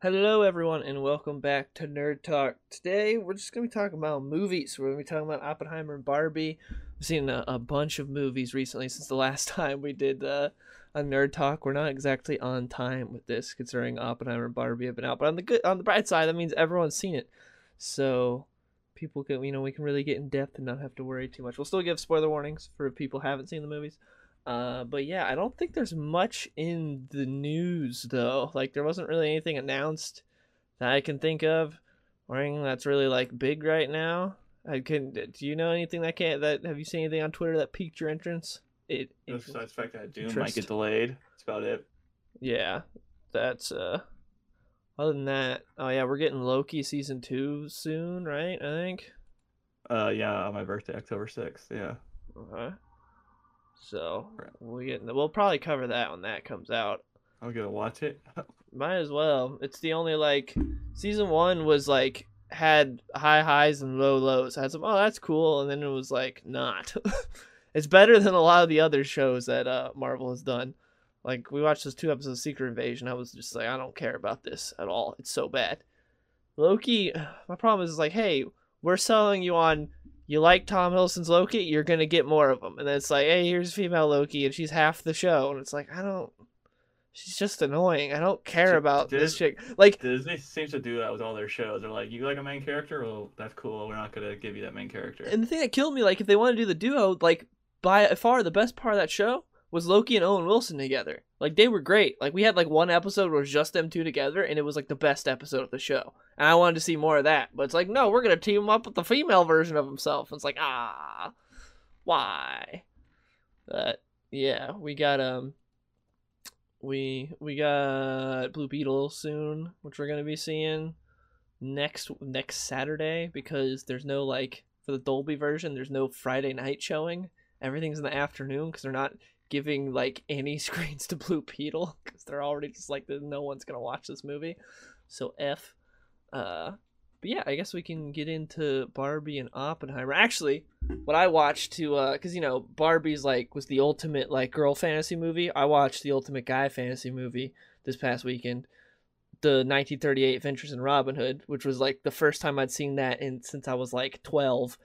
Hello, everyone, and welcome back to Nerd Talk. Today, we're just going to be talking about movies. We're going to be talking about Oppenheimer and Barbie. We've seen a, a bunch of movies recently since the last time we did uh, a Nerd Talk. We're not exactly on time with this, considering Oppenheimer and Barbie have been out. But on the good, on the bright side, that means everyone's seen it, so people can, you know, we can really get in depth and not have to worry too much. We'll still give spoiler warnings for people haven't seen the movies. Uh, but yeah, I don't think there's much in the news though. Like there wasn't really anything announced that I can think of, or anything that's really like big right now. I can. Do you know anything that can't? that have you seen anything on Twitter that piqued your interest? It. Besides the fact that Dune interest. might get delayed. That's about it. Yeah, that's uh. Other than that, oh yeah, we're getting Loki season two soon, right? I think. Uh, yeah, on my birthday, October sixth. Yeah. Okay. So Right. we get we'll probably cover that when that comes out. I'm gonna watch it. Might as well. It's the only like season one was like had high highs and low lows. Had some oh that's cool, and then it was like not. it's better than a lot of the other shows that uh Marvel has done. Like we watched those two episodes of Secret Invasion. I was just like I don't care about this at all. It's so bad. Loki. My problem is like hey we're selling you on. You like Tom Hiddleston's Loki, you're gonna get more of them, and then it's like, hey, here's female Loki, and she's half the show, and it's like, I don't, she's just annoying. I don't care Did- about this chick. Like, Disney seems to do that with all their shows. They're like, you like a main character? Well, that's cool. We're not gonna give you that main character. and the thing that killed me, like, if they want to do the duo, like, by far the best part of that show was Loki and Owen Wilson together. Like, they were great. Like, we had like one episode where it was just them two together, and it was like the best episode of the show. And I wanted to see more of that, but it's like, no, we're gonna team him up with the female version of himself. It's like, ah, why? But yeah, we got um. We we got Blue Beetle soon, which we're gonna be seeing next next Saturday because there's no like for the Dolby version, there's no Friday night showing. Everything's in the afternoon because they're not giving like any screens to Blue Beetle because they're already just like no one's gonna watch this movie. So f. Uh, but yeah, I guess we can get into Barbie and Oppenheimer. Actually, what I watched to uh, because you know Barbie's like was the ultimate like girl fantasy movie. I watched the ultimate guy fantasy movie this past weekend the 1938 Adventures in Robin Hood, which was like the first time I'd seen that in since I was like 12. Oh,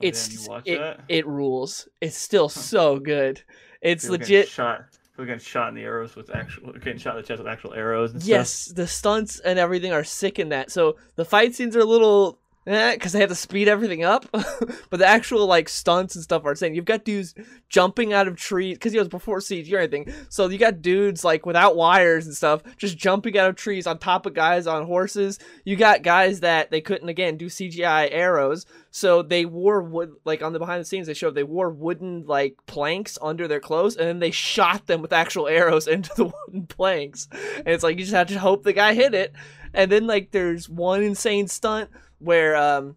It's you watch it, that? it rules. It's still so good. It's People legit. Shot. People getting shot in the arrows with actual, getting shot in the chest with actual arrows. And Yes, the stunts and everything are sick in that. So the fight scenes are a little Eh, because they have to speed everything up, but the actual like stunts and stuff are insane. You've got dudes jumping out of trees because it was before CG or anything. So you got dudes like without wires and stuff, just jumping out of trees on top of guys on horses. You got guys that they couldn't again do CGI arrows, so they wore wood like on the behind the scenes they showed they wore wooden like planks under their clothes, and then they shot them with actual arrows into the wooden planks. And it's like you just have to hope the guy hit it. And then like there's one insane stunt where um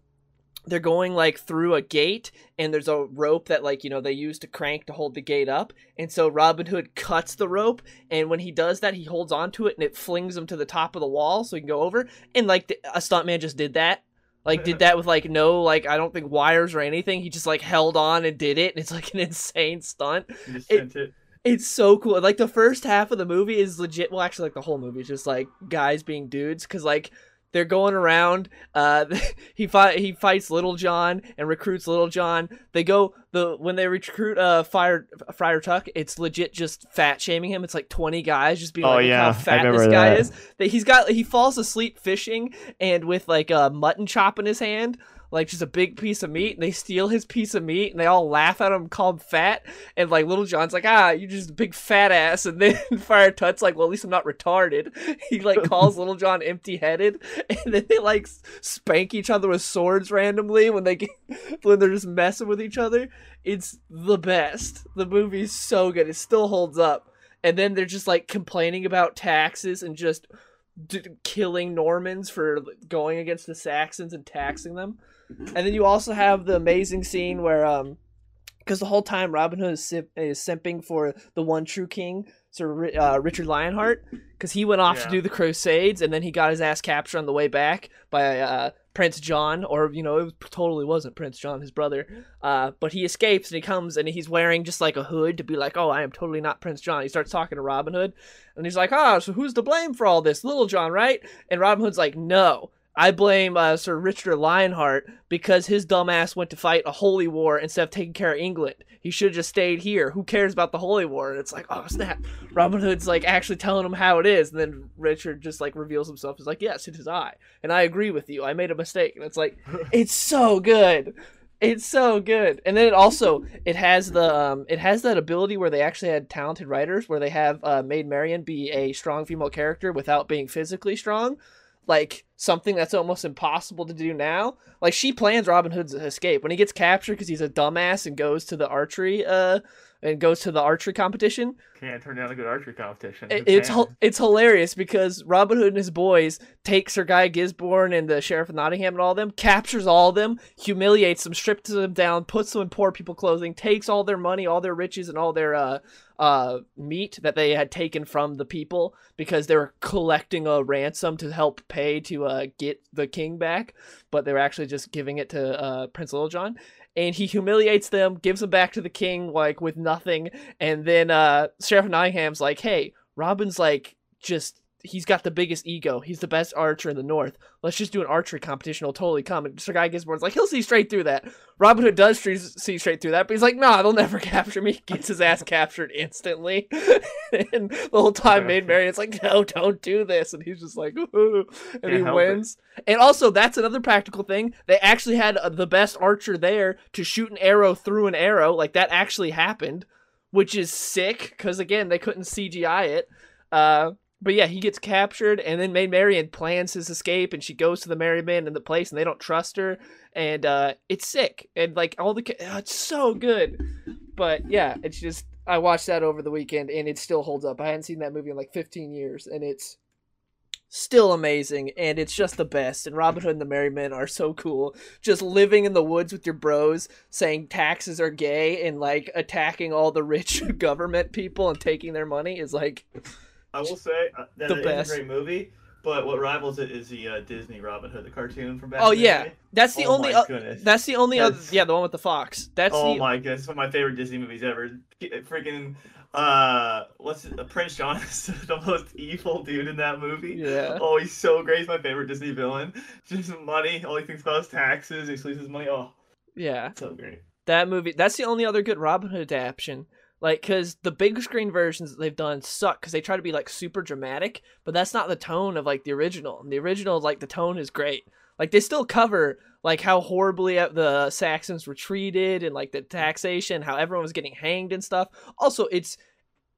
they're going like through a gate and there's a rope that like you know they use to crank to hold the gate up and so robin hood cuts the rope and when he does that he holds onto it and it flings him to the top of the wall so he can go over and like the, a stuntman just did that like did that with like no like i don't think wires or anything he just like held on and did it and it's like an insane stunt it- it. it's so cool. Like the first half of the movie is legit. Well, actually, like the whole movie is just like guys being dudes because like they're going around. Uh, he fight he fights Little John and recruits Little John. They go the when they recruit uh Fire Friar Tuck. It's legit just fat shaming him. It's like twenty guys just being Oh, like, "Look yeah, how fat this guy that. is." That he's got he falls asleep fishing and with like a mutton chop in his hand. Like just a big piece of meat, and they steal his piece of meat, and they all laugh at him, call him fat, and like Little John's like, ah, you're just a big fat ass, and then Friar Tuck's like, well, at least I'm not retarded. He like calls Little John empty-headed, and then they like spank each other with swords randomly when they get, when they're just messing with each other. It's the best. The movie's so good. It still holds up. And then they're just like complaining about taxes and just d- killing Normans for going against the Saxons and taxing them. And then you also have the amazing scene where, um, because the whole time Robin Hood is, simp- is simping for the one true king, Sir uh, Richard Lionheart, because he went off to do the Crusades and then he got his ass captured on the way back by uh, Prince John, or you know, it totally wasn't Prince John, his brother. Uh, but he escapes and he comes and he's wearing just like a hood to be like, oh, I am totally not Prince John. He starts talking to Robin Hood, and he's like, ah, oh, so who's to blame for all this? Little John, right? And Robin Hood's like, no. I blame uh, Sir Richard Lionheart because his dumbass went to fight a holy war instead of taking care of England. He should have just stayed here. Who cares about the holy war? And it's like, oh snap! Robin Hood's like actually telling him how it is, and then Richard just like reveals himself He's like, yes, it is I, and I agree with you. I made a mistake, and it's like, it's so good. It's so good, and then it also it has the um, it has that ability where they actually had talented writers where they have uh, Maid Marian be a strong female character without being physically strong like something that's almost impossible to do now. Like she plans Robin Hood's escape when he gets captured because he's a dumbass and goes to the archery uh and goes to the archery competition. Can't turn down a good archery competition. It, it's it's hilarious because Robin Hood and his boys take Sir Guy Gisborne and the Sheriff of Nottingham and all of them, captures all of them, humiliates them, strips them down, puts them in poor people clothing, takes all their money, all their riches, and all their uh uh meat that they had taken from the people because they were collecting a ransom to help pay to uh get the king back, but they were actually just giving it to uh Prince Littlejohn and he humiliates them, gives them back to the king like with nothing, and then uh Sheriff Nottingham's like, "Hey, Robin's like just he's got the biggest ego. He's the best archer in the north. Let's just do an archery competition. He'll totally come. And Sir Guy Gisborne's like, he'll see straight through that. Robin Hood does see straight through that, but he's like, nah, they'll never capture me. Gets his ass captured instantly. and the whole time, Maid Marian's like, no, don't do this. And he's just like, Ooh. and Can't he wins. It. And also, that's another practical thing. They actually had uh, the best archer there to shoot an arrow through an arrow. Like, that actually happened, which is sick, because again, they couldn't CGI it. Uh, but yeah, he gets captured, and then Maid Marian plans his escape, and she goes to the married men in the place, and they don't trust her, and uh, it's sick, and like all the, oh, it's so good. But yeah, it's just I watched that over the weekend, and it still holds up. I hadn't seen that movie in like 15 years, and it's still amazing, and it's just the best. And Robin Hood and the Merry Men are so cool. Just living in the woods with your bros, saying taxes are gay, and like attacking all the rich government people and taking their money is like I will say uh, that the best. a great movie. But what rivals it is the uh, Disney Robin Hood, the cartoon from back. Oh yeah, that's the oh only. Uh, that's the only that's, other. Yeah, the one with the fox. That's. Oh the... my goodness, one of my favorite Disney movies ever. Freaking, uh, what's it, Prince John is the most evil dude in that movie. Yeah. Oh, he's so great. He's my favorite Disney villain. Just money. All he thinks about is taxes. He sleeps his money. Oh. Yeah. So great. That movie. That's the only other good Robin Hood adaptation. Like, because the big screen versions that they've done suck because they try to be like super dramatic, but that's not the tone of like the original. And the original, like, the tone is great. Like, they still cover like how horribly uh, the Saxons were treated and like the taxation, how everyone was getting hanged and stuff. Also, it's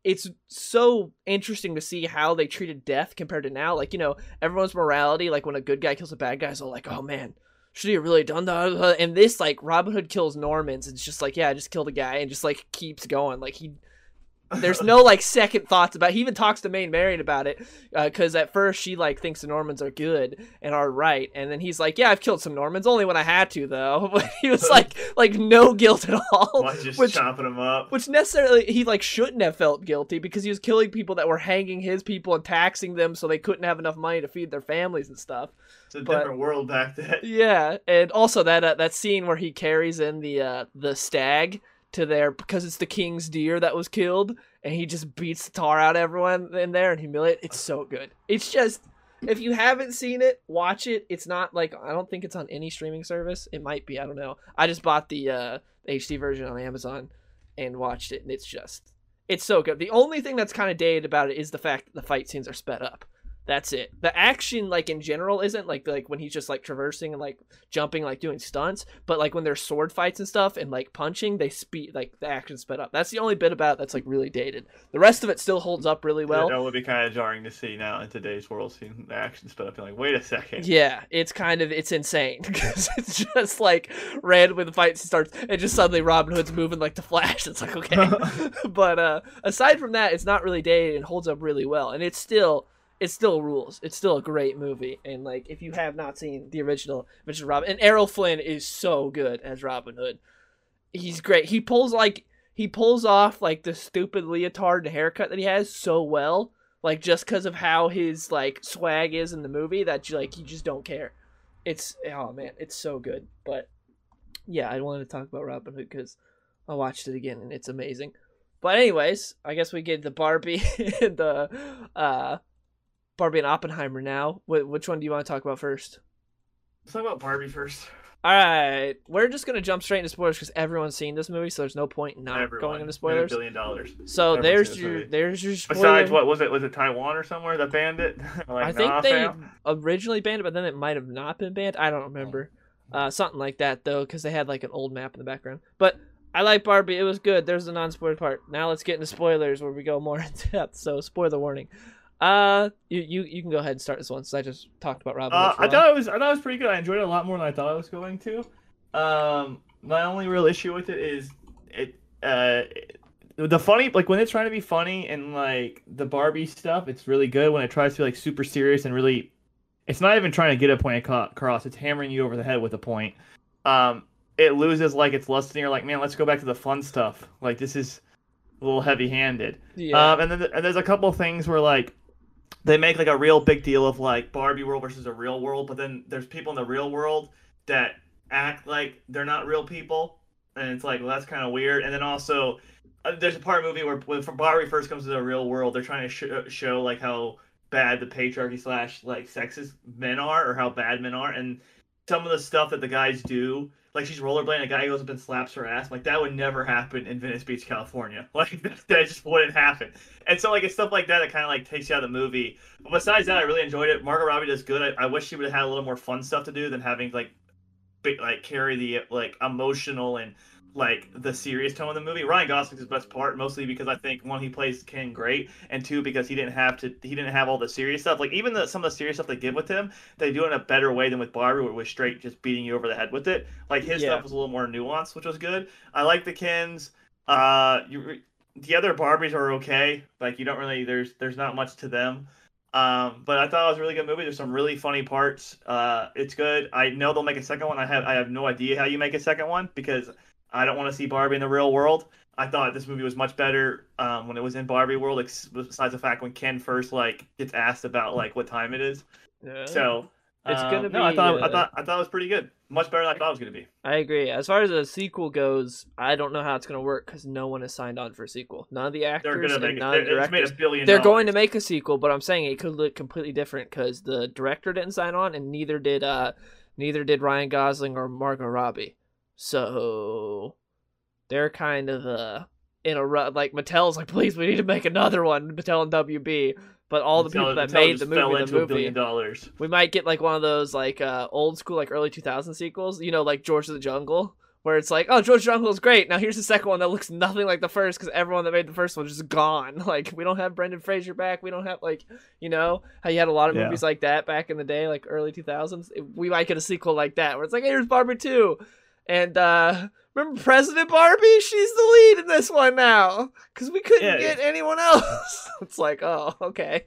it's so interesting to see how they treated death compared to now. Like, you know, everyone's morality, like when a good guy kills a bad guy, is all like, oh man, should he have really done that? Uh, and this, like, Robin Hood kills Normans. It's just like, yeah, I just killed a guy and just like keeps going. Like he, there's no like second thoughts about. It. He even talks to Maid Marian about it because uh, at first she like thinks the Normans are good and are right, and then he's like, yeah, I've killed some Normans, only when I had to though. But he was like, like no guilt at all. Why just which, chopping them up? Which necessarily he like shouldn't have felt guilty because he was killing people that were hanging his people and taxing them so they couldn't have enough money to feed their families and stuff. It's a but, different world back then. Yeah, and also that uh, that scene where he carries in the uh, the stag to there because it's the king's deer that was killed, and he just beats the tar out of everyone in there and humiliate. It's so good. It's just if you haven't seen it, watch it. It's not like I don't think it's on any streaming service. It might be. I don't know. I just bought the uh, HD version on Amazon and watched it, and it's just it's so good. The only thing that's kind of dated about it is the fact that the fight scenes are sped up. That's it. The action, like in general, isn't like like when he's just like traversing and like jumping, like doing stunts. But like when there's sword fights and stuff and like punching, they speed like the action sped up. That's the only bit about that's like really dated. The rest of it still holds up really well. That would be kind of jarring to see now in today's world, seeing the action sped up. And like, wait a second. Yeah, it's kind of it's insane because it's just like randomly the fight starts and just suddenly Robin Hood's moving like the Flash. It's like okay, but uh aside from that, it's not really dated and holds up really well, and it's still it still rules. It's still a great movie, and like if you have not seen the original, Richard Robin and Errol Flynn is so good as Robin Hood. He's great. He pulls like he pulls off like the stupid leotard and haircut that he has so well, like just because of how his like swag is in the movie that you like you just don't care. it's oh man, it's so good. But yeah, I wanted to talk about Robin Hood because I watched it again and it's amazing. But anyways, I guess we get the Barbie, the uh, Barbie and Oppenheimer. Now, Wh- which one do you want to talk about first? Let's talk about Barbie first. All right, we're just gonna jump straight into spoilers because everyone's seen this movie, so there's no point in not Everyone. going into spoilers. billion dollars. So Everyone's there's your movie. there's your spoiler. Besides, what was it? Was it Taiwan or somewhere that banned it? like, I think nah, they fam? originally banned it, but then it might have not been banned. I don't remember. Oh. Uh, something like that though, because they had like an old map in the background. But I like Barbie. It was good. There's the non-spoiler part. Now let's get into spoilers where we go more in depth. So spoiler warning. Uh, you you, you can go ahead and start this one since I just talked about Robin. Uh, Hood for a I thought it was I thought it was pretty good. I enjoyed it a lot more than I thought I was going to. Um, my only real issue with it is it uh the funny like when it's trying to be funny and like the Barbie stuff, it's really good. When it tries to be like super serious and really, it's not even trying to get a point across. It's hammering you over the head with a point. Um, it loses like it's less than you're like, man, let's go back to the fun stuff. Like this is a little heavy handed. yeah. Um, and then and there's a couple things where like they make like a real big deal of like Barbie world versus a real world, but then there's people in the real world that act like they're not real people, and it's like well that's kind of weird. And then also uh, there's a part of the movie where when Barbie first comes to the real world, they're trying to sh- show like how bad the patriarchy slash like sexist men are or how bad men are, and some of the stuff that the guys do. Like she's rollerblading, a guy goes up and slaps her ass. Like that would never happen in Venice Beach, California. Like that, that just wouldn't happen. And so like it's stuff like that that kind of like takes you out of the movie. But besides that, I really enjoyed it. Margot Robbie does good. I, I wish she would have had a little more fun stuff to do than having like, like carry the like emotional and like the serious tone of the movie. Ryan Gosling's best part, mostly because I think one he plays Ken great, and two because he didn't have to he didn't have all the serious stuff. Like even the some of the serious stuff they give with him, they do it in a better way than with Barbie, where it was straight just beating you over the head with it. Like his Yeah. stuff was a little more nuanced, which was good. I like the Kens. Uh, you the other Barbies are okay. Like you don't really there's there's not much to them. Um, but I thought it was a really good movie. There's some really funny parts. Uh, it's good. I know they'll make a second one. I have I have no idea how you make a second one because I don't want to see Barbie in the real world. I thought this movie was much better um, when it was in Barbie world. ex- Besides the fact when Ken first like gets asked about like what time it is. Yeah. So It's um, gonna be. no. I thought I uh, thought I thought it was pretty good. Much better than I thought it was gonna be. I agree. As far as the sequel goes, I don't know how it's gonna work because no one has signed on for a sequel. None of the actors and none of the they're- It's made directors. a billion. They're going to make a sequel, but I'm saying it could look completely different because the director didn't sign on, and neither did uh, neither did Ryan Gosling or Margot Robbie. So they're kind of uh in a rut. Like Mattel's like, please, we need to make another one. Mattel and WB, but all the Mattel- people that Mattel made the just fell movie, into the a movie, billion dollars. we might get like one of those like uh old school like early 2000 sequels you know like george of the jungle where it's like oh george jungle is great now here's the second one that looks nothing like the first because everyone that made the first one is just gone like we don't have brendan fraser back we don't have like you know how you had a lot of Yeah. movies like that back in the day like early 2000s we might get a sequel like that where it's like hey, here's barbie 2 and uh remember president barbie she's the lead in this one now because we couldn't Yeah, get anyone else it's like oh okay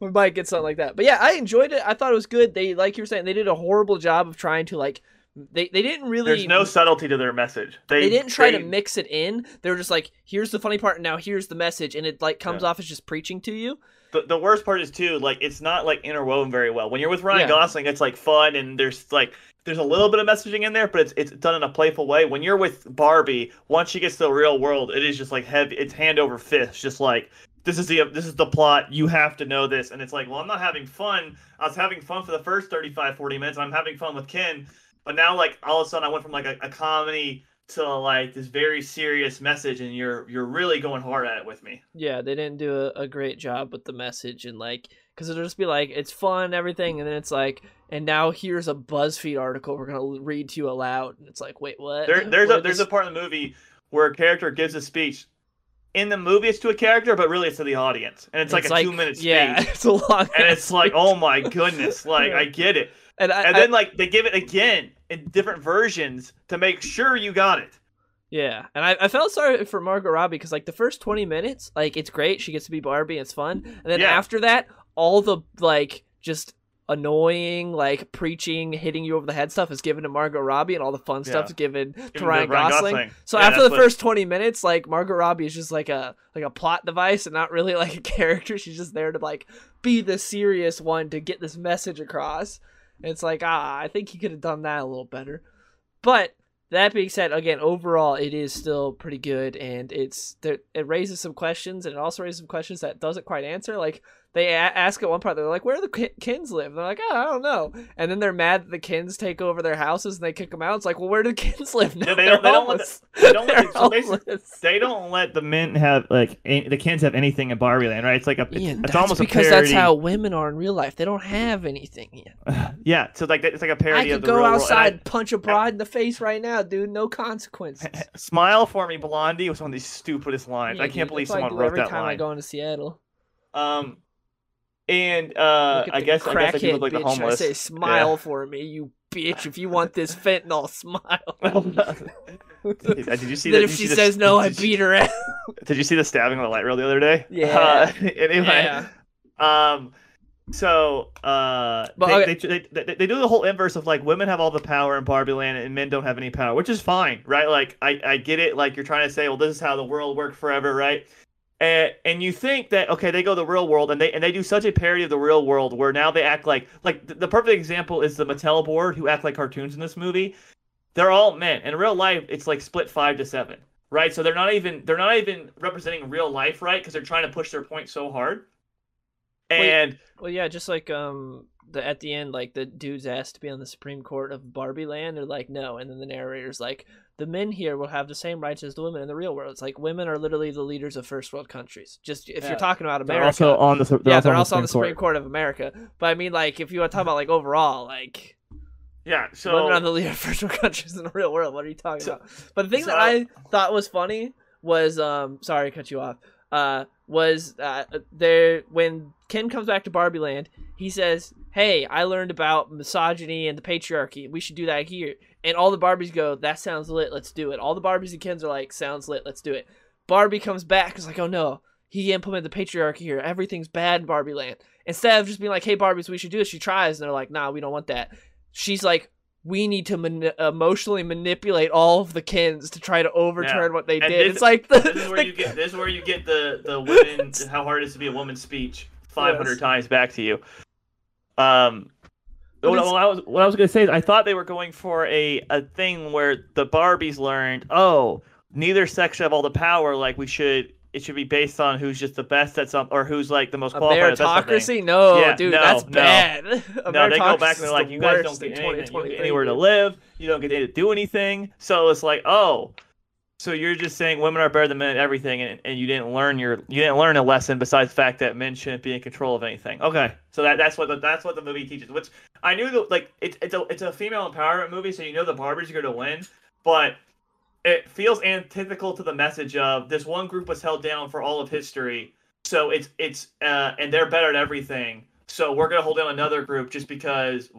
we might get something like that. But yeah, I enjoyed it. I thought it was good. They like you were saying, they did a horrible job of trying to like they they didn't really There's no subtlety to their message. They, they didn't try to mix it in. They were just like, here's the funny part, and now here's the message, and it like comes Yeah. off as just preaching to you. The, the worst part is too like it's not like interwoven very well. When you're with ryan Yeah. gosling it's like fun and there's like there's a little bit of messaging in there but it's it's done in a playful way. When you're with barbie once she gets to the real world it is just like heavy it's hand over fist just like this is the this is the plot you have to know this. And it's like well i'm not having fun. I was having fun for the first 35 40 minutes i'm having fun with ken. But now like all of a sudden i went from like a, a comedy to like this very serious message and you're you're really going hard at it with me Yeah, they didn't do a, a great job with the message and like because it'll just be like it's fun and everything, and then it's like, and now here's a BuzzFeed article we're gonna read to you aloud, and it's like, wait, what? There, there's a there's is- a part in the movie where a character gives a speech. In the movie, it's to a character, but really it's to the audience, and it's, like a two minute speech. Yeah, it's a long. And it's like, oh my goodness, like Yeah. I get it. and I, And I- then like they give it again in different versions to make sure you got it. Yeah, and I, I felt sorry for Margot Robbie because like the first twenty minutes, like it's great, she gets to be Barbie, it's fun, and then Yeah. after that, all the like just annoying like preaching, hitting you over the head stuff is given to Margot Robbie, and all the fun Yeah. stuff is given to Given Ryan, Gosling. So Yeah, after the what- first twenty minutes, like Margot Robbie is just like a like a plot device and not really like a character. She's just there to like be the serious one to get this message across. It's like ah, I think he could have done that a little better. But that being said, again, overall, it is still pretty good, and it's there. It raises some questions, and it also raises some questions that doesn't quite answer. Like they a- ask at one part, they're like, "Where do the Ki- Kens live?" And they're like, "Oh, I don't know." And then they're mad that the Kens take over their houses and they kick them out. It's like, well, where do the Kens live now? Yeah, they don't- they don't let homeless. They don't let, so basically, they don't let the men have like any, the kids have anything in Barbie Land, right? It's like a it's, Ian, it's almost because that's how women are in real life. They don't have anything yet. yeah, so like it's like a parody I could of the go outside, And punch a broad in the face right now, dude. No consequences. Smile for me, Blondie was one of the stupidest lines. I can't dude, believe I someone wrote every that time I line. go into Seattle. Um, and uh, I guess I guess I look like the bitch. I say, smile for me, you bitch. If you want this fentanyl, smile. did you see that? if she says the, no, I beat her ass. Did you see the stabbing on the light rail the other day? Yeah. Uh, anyway, Yeah. um, so uh, But, they, okay. they, they, they, they do the whole inverse of like women have all the power in Barbie Land and men don't have any power, which is fine, right? Like I I get it. Like you're trying to say, well, this is how the world worked forever, right? And, and you think that okay, they go to the real world and they and they do such a parody of the real world where now they act like like the, perfect example is the Mattel board who act like cartoons in this movie. They're all men. In real life, it's like split five to seven, right? So they're not even they're not even representing real life, right? Because they're trying to push their point so hard. And Well, yeah, just like um, the at the end, like the dude's asked to be on the Supreme Court of Barbie Land, they're like, no, and then the narrator's like, the men here will have the same rights as the women in the real world. It's like women are literally the leaders of first world countries. Just if Yeah. you're talking about they're America, also on the they're yeah, also they're on also on the the Supreme Court of America. But I mean, like, if you want to talk about like overall, like Yeah, so women are the leader of first world countries in the real world. What are you talking So- about? But the thing so- that I thought was funny was, um, sorry to cut you off. Uh, was uh, there when Ken comes back to Barbie Land, he says, "Hey, I learned about misogyny and the patriarchy. We should do that here." And all the Barbies go, "That sounds lit. Let's do it." All the Barbies and Kens are like, "Sounds lit. Let's do it." Barbie comes back, is like, "Oh no." He implemented the patriarchy here. Everything's bad in Barbie Land. Instead of just being like, "Hey, Barbies, we should do this," she tries, and they're like, "Nah, we don't want that." She's like, we need to mani- emotionally manipulate all of the Kens to try to overturn Yeah. what they did. this- it's like the, this is where the- you get this is where you get the the women how hard it is to be a woman's speech 500 Yes. times back to you. Um What, I was what I was gonna say is I thought they were going for a a thing where the Barbies learned oh neither sex should have all the power like we should it should be based on who's just the best at something or who's like the most qualified at something. meritocracy. No, Yeah, dude, no, that's no. bad. A No, they go back and they're like, the you guys don't in get, anything, you don't 2023, get anywhere to live, you don't get to do anything. So it's like, oh, so you're just saying women are better than men at everything, and, and you didn't learn your you didn't learn a lesson besides the fact that men shouldn't be in control of anything. Okay, so that that's what the, that's what the movie teaches. Which I knew that like it's it's a it's a female empowerment movie, so you know the Barbies are going to win, but it feels antithetical to the message of this one group was held down for all of history, so it's it's uh, and they're better at everything. So we're gonna hold down another group just because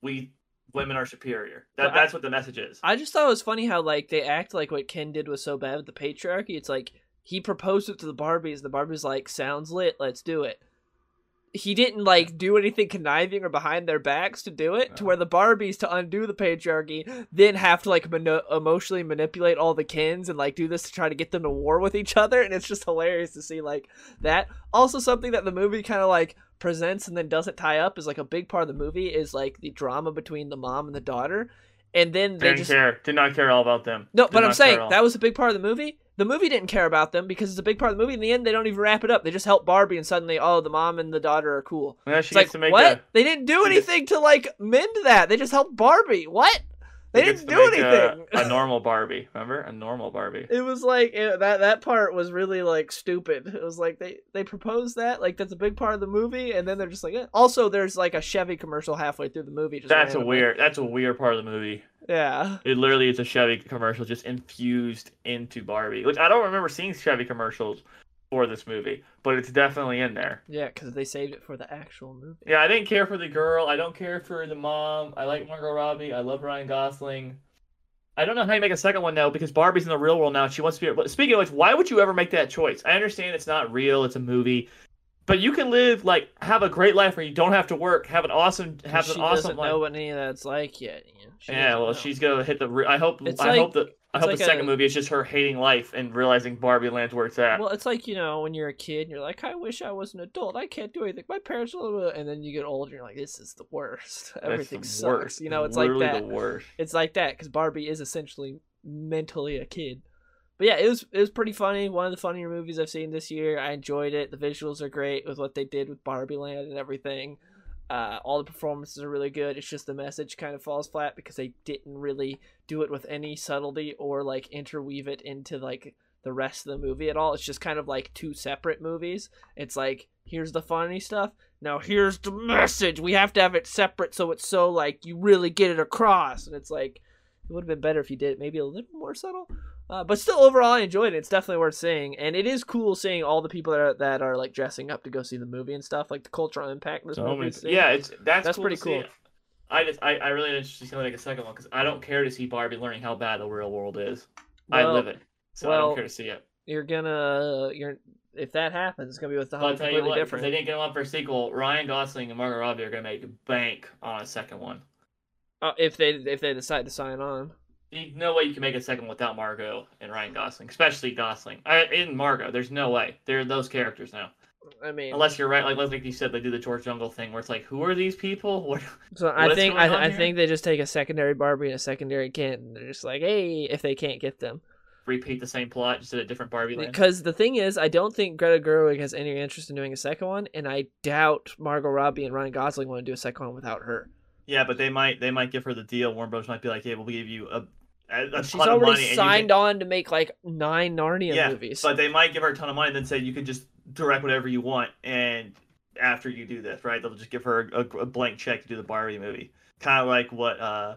we women are superior. That I- that's what the message is. I just thought it was funny how like they act like what Ken did was so bad with the patriarchy. It's like he proposed it to the Barbies. The Barbies like sounds lit. Let's do it. He didn't like do anything conniving or behind their backs to do it. To uh-huh. where the Barbies to undo the patriarchy then have to like mano- emotionally manipulate all the Kens and like do this to try to get them to war with each other. And it's just hilarious to see like that. Also, something that the movie kind of like presents and then doesn't tie up is like a big part of the movie is like the drama between the mom and the daughter. And then they Didn't just care. Did not care all about them. no, Did but I'm saying that was a big part of the movie. The movie didn't care about them because it's a big part of the movie. In the end, they don't even wrap it up. They just help Barbie, and suddenly, oh, the mom and the daughter are cool. Yeah, It's she like gets to make what? a They didn't do anything to like mend that. They just helped Barbie. What? They didn't do make a- anything. A, normal Barbie, remember? A normal Barbie. it was like it, that. That part was really like stupid. It was like they they proposed that like that's a big part of the movie, and then they're just like, eh. also there's like a Chevy commercial halfway through the movie. Just That's a weird. That's a weird part of the movie. Yeah. It literally is a Chevy commercial just infused into Barbie, which I don't remember seeing Chevy commercials for this movie, but it's definitely in there. Yeah, because they saved it for the actual movie. Yeah, I didn't care for the girl. I don't care for the mom. I like Margot Robbie. I love Ryan Gosling. I don't know how you make a second one now because Barbie's in the real world now. She wants to be. But speaking of which, why would you ever make that choice? I understand it's not real. It's a movie, but you can live like have a great life where you don't have to work. Have an awesome. Have she an awesome doesn't life. know what any of that's like yet. You know? Yeah, well, know. she's gonna hit the. re- I hope. It's I like- hope that. I hope like the second a- movie is just her hating life and realizing Barbie Land's where it's at. Well, it's like you know when you're a kid, and you're like, I wish I was an adult. I can't do anything. My parents will. And then you get older, and you're like, this is the worst. Everything the sucks. worst. You know, it's Literally like that. the worst. It's like that because Barbie is essentially mentally a kid. But yeah, it was it was pretty funny. One of the funnier movies I've seen this year. I enjoyed it. The visuals are great with what they did with Barbie Land and everything. Uh, all the performances are really good. It's just the message kind of falls flat because they didn't really do it with any subtlety or like interweave it into like the rest of the movie at all. It's just kind of like two separate movies. It's like here's the funny stuff. Now here's the message. We have to have it separate so it's so like you really get it across. And it's like it would have been better if you did it maybe a little more subtle. Uh, but still, overall, I enjoyed it. It's definitely worth seeing, and it is cool seeing all the people that are, that are like dressing up to go see the movie and stuff. Like the cultural impact this So movie. yeah, it's that's That's cool pretty cool. I just I, I really didn't she's gonna make a second one because I don't care to see Barbie learning how bad the real world is. I live it, so I don't care to see it. You're gonna you're if that happens, it's gonna be with the whole completely what, different. they didn't get one for a sequel, Ryan Gosling and Margot Robbie are gonna make bank on a second one. Uh, if they if they decide to sign on. No way you can make a second without Margot and Ryan Gosling, especially Gosling. I, in Margot, there's no way. They're those characters now. I mean, Unless you're right, like like you said, they do the George Jungle thing where it's like, who are these people? What? so I what's think I, I think they just take a secondary Barbie and a secondary Ken. And they're just like, hey, if they can't get them, Repeat the same plot, just at a different Barbie land. because the thing is, I don't think Greta Gerwig has any interest in doing a second one, and I doubt Margot Robbie and Ryan Gosling want to do a second one without her. Yeah, but they might they might give her the deal. Warner Bros might be like, "Hey, we'll give you a, a, a She's ton of money." already signed can- on to make like nine Narnia Yeah, movies. But they might give her a ton of money and then say you can just direct whatever you want. And after you do this, right, they'll just give her a, a blank check to do the Barbie movie. Kind of like what uh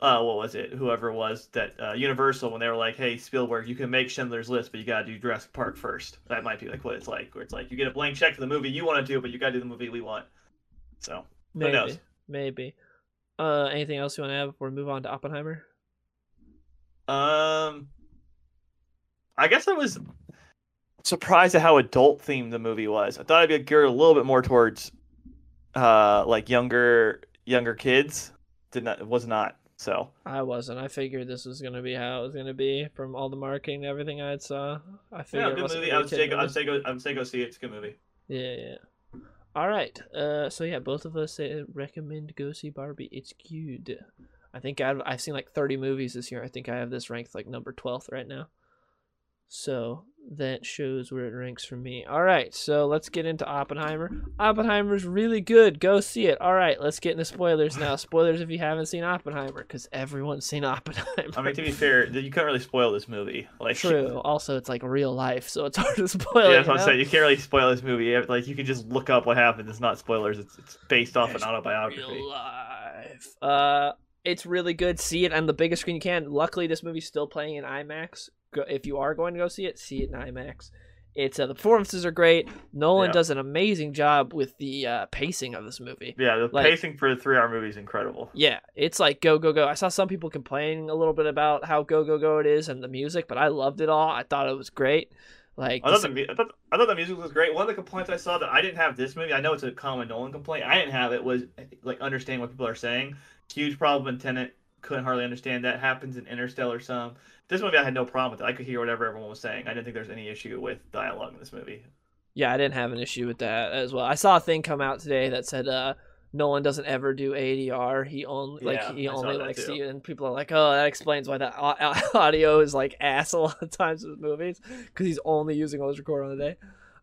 uh what was it? Whoever it was that uh, Universal when they were like, "Hey, Spielberg, you can make Schindler's List, but you gotta do Jurassic Park first. That might be like what it's like, where it's like you get a blank check for the movie you want to do, but you gotta do the movie we want. So maybe, knows? maybe. Uh, anything else you want to add before we move on to Oppenheimer? Um, I guess I was surprised at how adult themed the movie was. I thought it'd be geared a little bit more towards, uh, like younger younger kids. Did not it was not. So I wasn't. I figured this was gonna be how it was gonna be from all the marketing and everything I saw. I figured yeah, good movie. I would say go, I'd movies. say go. I would say go see it. It's a good movie. Yeah, yeah. All right. Uh, so yeah, both of us uh, recommend go see Barbie. It's good. I think I've I've seen like thirty movies this year. I think I have this ranked like number twelfth right now. So that shows where it ranks for me. All right, so let's get into Oppenheimer. Oppenheimer's really good. Go see it. All right, let's get into spoilers now. Spoilers if you haven't seen Oppenheimer, because everyone's seen Oppenheimer. I mean, to be fair, you can't really spoil this movie. Like True. Also, it's like real life, so it's hard to spoil. Yeah, that's what you I'm saying. You can't really spoil this movie. Like you can just look up what happened. It's not spoilers. It's it's based off There's an autobiography. real life. Uh, it's really good. See it on the biggest screen you can. Luckily, this movie's still playing in IMAX. Go, if you are going to go see it, see it in IMAX. It's uh, the performances are great. Nolan Yeah. does an amazing job with the uh, pacing of this movie. Yeah, the Like- pacing for the three-hour movie is incredible. Yeah, it's like go go go. I saw some people complaining a little bit about how go go go it is and the music, but I loved it all. I thought it was great. Like I thought, the, I, thought, I thought the music was great. One of the complaints I saw that I didn't have this movie, I know it's a common Nolan complaint. I didn't have it was like understanding what people are saying. Huge problem in Tenet. Couldn't hardly understand that. Happens in Interstellar some. This movie I had no problem with it. I could hear whatever everyone was saying. I didn't think there was any issue with dialogue in this movie. Yeah, I didn't have an issue with that as well. I saw a thing come out today that said uh Nolan doesn't ever do ADR. He only like Yeah, he only likes to and people are like, "Oh, that explains why that au- au- audio is like ass a lot of times in his movies cuz he's only using what was recorded on the day."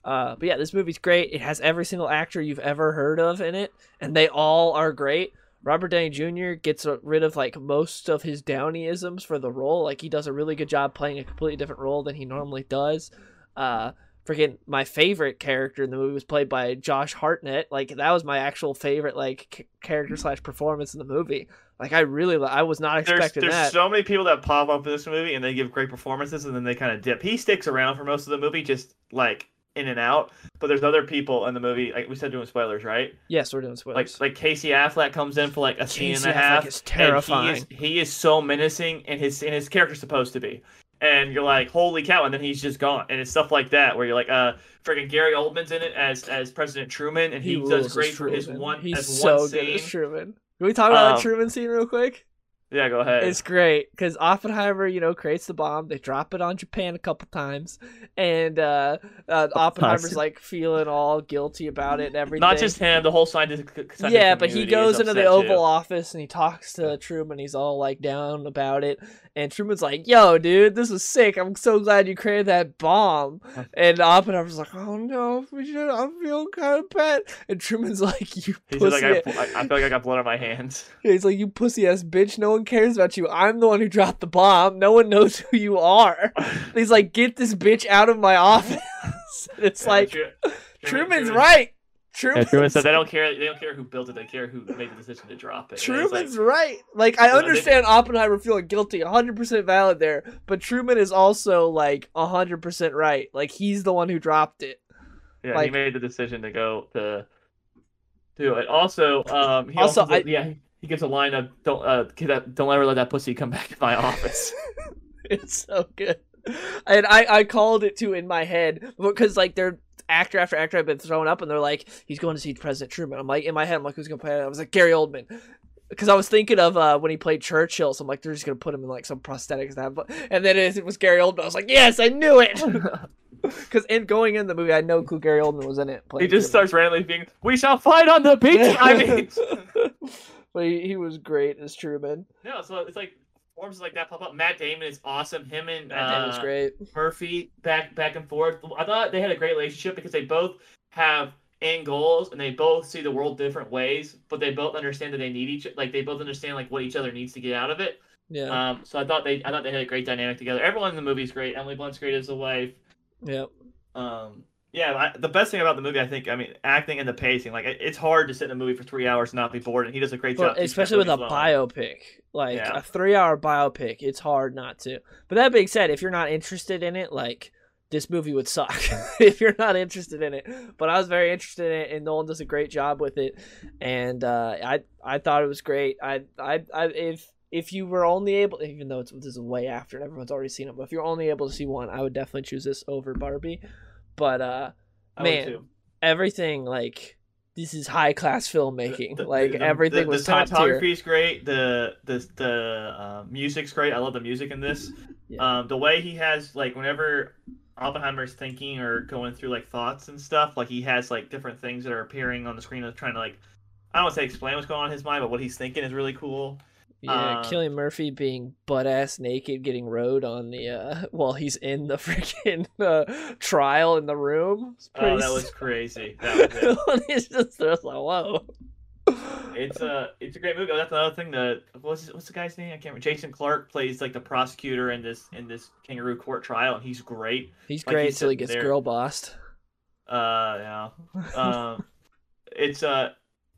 Uh, but yeah, this movie's great. It has every single actor you've ever heard of in it, and they all are great. Robert Downey Jr. gets rid of like most of his Downeyisms for the role. Like he does a really good job playing a completely different role than he normally does. Uh, freaking my favorite character in the movie was played by Josh Hartnett. Like that was my actual favorite like c- character slash performance in the movie. Like I really, I was not There's expecting there's that. so many people that pop up in this movie and they give great performances and then they kind of dip. He sticks around for most of the movie, just like in and out. But there's other people in the movie. Like we said, doing spoilers, right? yes, we're doing spoilers. like like Casey Affleck comes in for like a scene and a Affleck half. is and terrifying. He is, he is so menacing, and his and his character's supposed to be. And you're like, holy cow! And then he's just gone. And it's stuff like that where you're like, uh, freaking Gary Oldman's in it as as President Truman, and he, rules does great for his one He's as so one good as. Truman. Can we talk about Um, that Truman scene real quick? Yeah, go ahead. It's great because Oppenheimer, you know, creates the bomb. They drop it on Japan a couple times, and uh, uh, Oppenheimer's like feeling all guilty about it and everything. Not just him, the whole scientific. scientific yeah, but he goes into the upset, Oval too. Office and he talks to Truman. He's all like down about it, and Truman's like, "Yo, dude, this is sick. I'm so glad you created that bomb." And Oppenheimer's like, "Oh no, we should. I'm feeling kind of bad." And Truman's like, "You He's pussy." just like, I, I I feel like I got blood on my hands. He's like, "You pussy ass bitch. No one cares about you. I'm the one who dropped the bomb. No one knows who you are." He's like, "Get this bitch out of my office." it's Yeah, like Tru- Truman's Truman- right. Yeah, Truman's, Truman said they don't care. They don't care who built it. They care who made the decision to drop it. And it's like- Truman's right. Like I Yeah, they- understand Oppenheimer feeling guilty, 100% valid there, but Truman is also like 100% right. Like he's the one who dropped it. Yeah, Like- he made the decision to go to do it. Also, um, he Also, also, I- yeah, he gives a line of "Don't uh, kid that, don't ever let that pussy come back to my office." It's so good. And I I called it too in my head because like they're actor after actor I've been thrown up and they're like he's going to see President Truman. I'm like in my head I'm like who's going to play it? I was like Gary Oldman. Because I was thinking of uh, when he played Churchill, so I'm like, they're just gonna put him in like some prosthetics that, have, and then it, it was Gary Oldman. I was like, yes, I knew it. Because in going in the movie, I know who Gary Oldman was in it. he just Truman. starts randomly being, "We shall fight on the beach." I mean, but he, he was great as Truman. no. So it's like forms like that pop up. Matt Damon is awesome. Him and Matt Damon was uh, great. Murphy back back and forth. I thought they had a great relationship because they both have end goals and they both see the world different ways, but they both understand that they need each like they both understand like what each other needs to get out of it. Yeah, Um, so I thought they I thought they had a great dynamic together. Everyone in the movie is great. Emily Blunt's great as the wife. yep. Um, yeah, the best thing about the movie, I think, I mean, acting and the pacing. Like, it's hard to sit in a movie for three hours and not be bored, and he does a great Well, job. especially with a biopic, like Yeah. a three-hour biopic, it's hard not to. But that being said, if you're not interested in it, like this movie would suck if you're not interested in it. But I was very interested in it, and Nolan does a great job with it, and uh, I I thought it was great. I I, I if if you were only able, even though it's this is way after and everyone's already seen it, but if you're only able to see one, I would definitely choose this over Barbie. But uh, I man, everything like this is high class filmmaking. The- the- like the- everything the, was the top cinematography is great. The the the uh, music's great. I love the music in this. Yeah. Um, the way he has like whenever Oppenheimer's thinking or going through like thoughts and stuff, like he has like different things that are appearing on the screen trying to like I don't want to say explain what's going on in his mind, but what he's thinking is really cool. Yeah, Uh, Cillian Murphy being butt ass naked, getting rode on the uh while he's in the freaking uh, trial in the room. Oh, that was crazy. That was it. it's just there's like whoa. It's a it's a great movie. Oh, that's another thing. The what's what's the guy's name? I can't remember. Jason Clarke plays like the prosecutor in this in this kangaroo court trial, and he's great. He's Like, great till he gets there. girl bossed. Uh, yeah. Um, it's uh,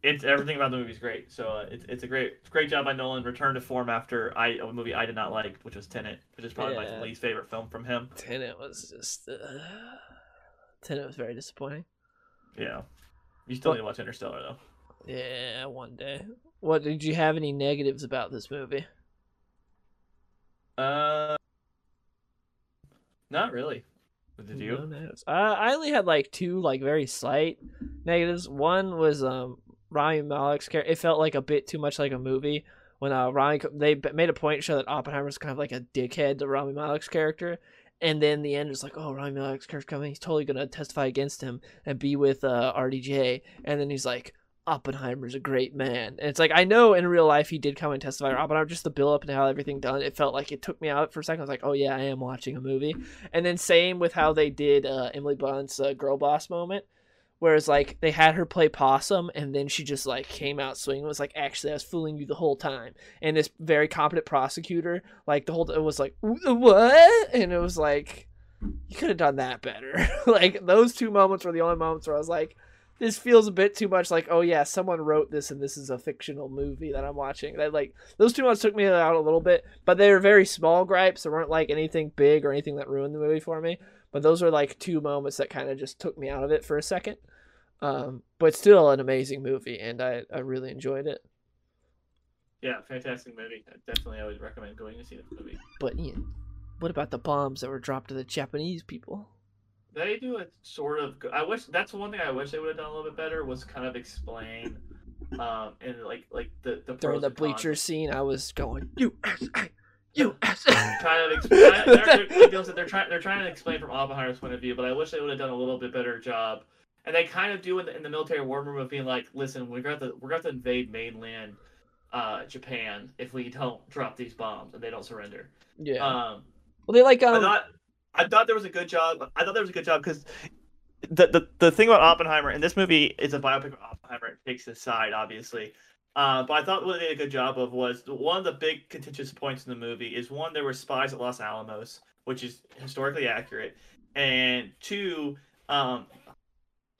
it's everything about the movie is great. So uh, it's it's a great it's a great job by Nolan. Return to form after I a movie I did not like, which was Tenet, which is probably Yeah. my least favorite film from him. Tenet was just uh, Tenet was very disappointing. Yeah. You still But- need to watch Interstellar though. Yeah, one day. What did you have any negatives about this movie? Uh, not really. Did No you? negatives. Uh, I only had like two like very slight negatives. One was um Rami Malek's character. It felt like a bit too much like a movie when uh Rami they made a point to show that Oppenheimer's kind of like a dickhead to Rami Malek's character, and then the end is like, oh Rami Malek's character coming, he's totally gonna testify against him and be with uh RDJ, and then he's like. Oppenheimer's a great man. And it's like I know in real life he did come and testify. Oppenheimer, just the build up and how everything done, it felt like it took me out for a second. I was like, oh yeah, I am watching a movie. And then same with how they did uh, Emily Blunt's uh, girl boss moment, whereas like they had her play possum and then she just like came out swinging. Was like actually I was fooling you the whole time. And this very competent prosecutor, like the whole it was like uh, what? And it was like you could have done that better. like those two moments were the only moments where I was like. This feels a bit too much like, oh yeah, someone wrote this and this is a fictional movie that I'm watching. That like those two moments took me out a little bit, but they were very small gripes. They weren't like anything big or anything that ruined the movie for me. But those are like two moments that kind of just took me out of it for a second. Um, but still an amazing movie, and I, I really enjoyed it. Yeah, fantastic movie. I definitely, I would recommend going to see the movie. But Ian, what about the bombs that were dropped to the Japanese people? They do a sort of. I wish that's one thing I wish they would have done a little bit better was kind of explain Um, and like like the the During the bleacher scene, I was going USA, USA. trying to explain. they're, they're, like Dylan said, they're trying. They're trying to explain from Oppenheimer's point of view, but I wish they would have done a little bit better job. And they kind of do in the, in the military war room of being like, "Listen, we're going to we're going to invade mainland uh, Japan if we don't drop these bombs and they don't surrender." yeah. Um, well, they like I um. thought I thought there was a good job. I thought there was a good job because the, the the thing about Oppenheimer and this movie is a biopic of Oppenheimer. It takes his side, obviously. Uh, but I thought what they did a good job of was one of the big contentious points in the movie is one there were spies at Los Alamos, which is historically accurate, and two, um,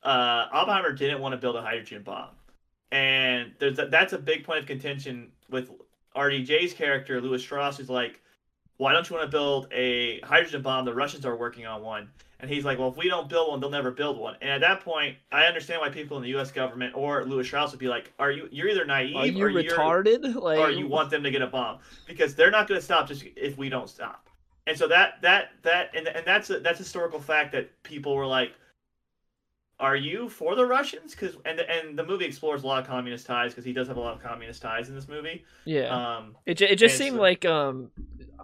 uh, Oppenheimer didn't want to build a hydrogen bomb, and there's a, that's a big point of contention with RDJ's character Lewis Strauss, who's like, why don't you want to build a hydrogen bomb? The Russians are working on one. And he's like, well, if we don't build one, they'll never build one. And at that point, I understand why people in the U.S. government or Lewis Strauss would be like, are you you're either naive Are you or you're retarded? Like, or you want them to get a bomb because they're not going to stop just if we don't stop. And so that that that and, and that's a, that's historical fact that people were like, are you for the Russians? Because and the, and the movie explores a lot of communist ties because he does have a lot of communist ties in this movie. yeah. Um, It, it just seemed so- like um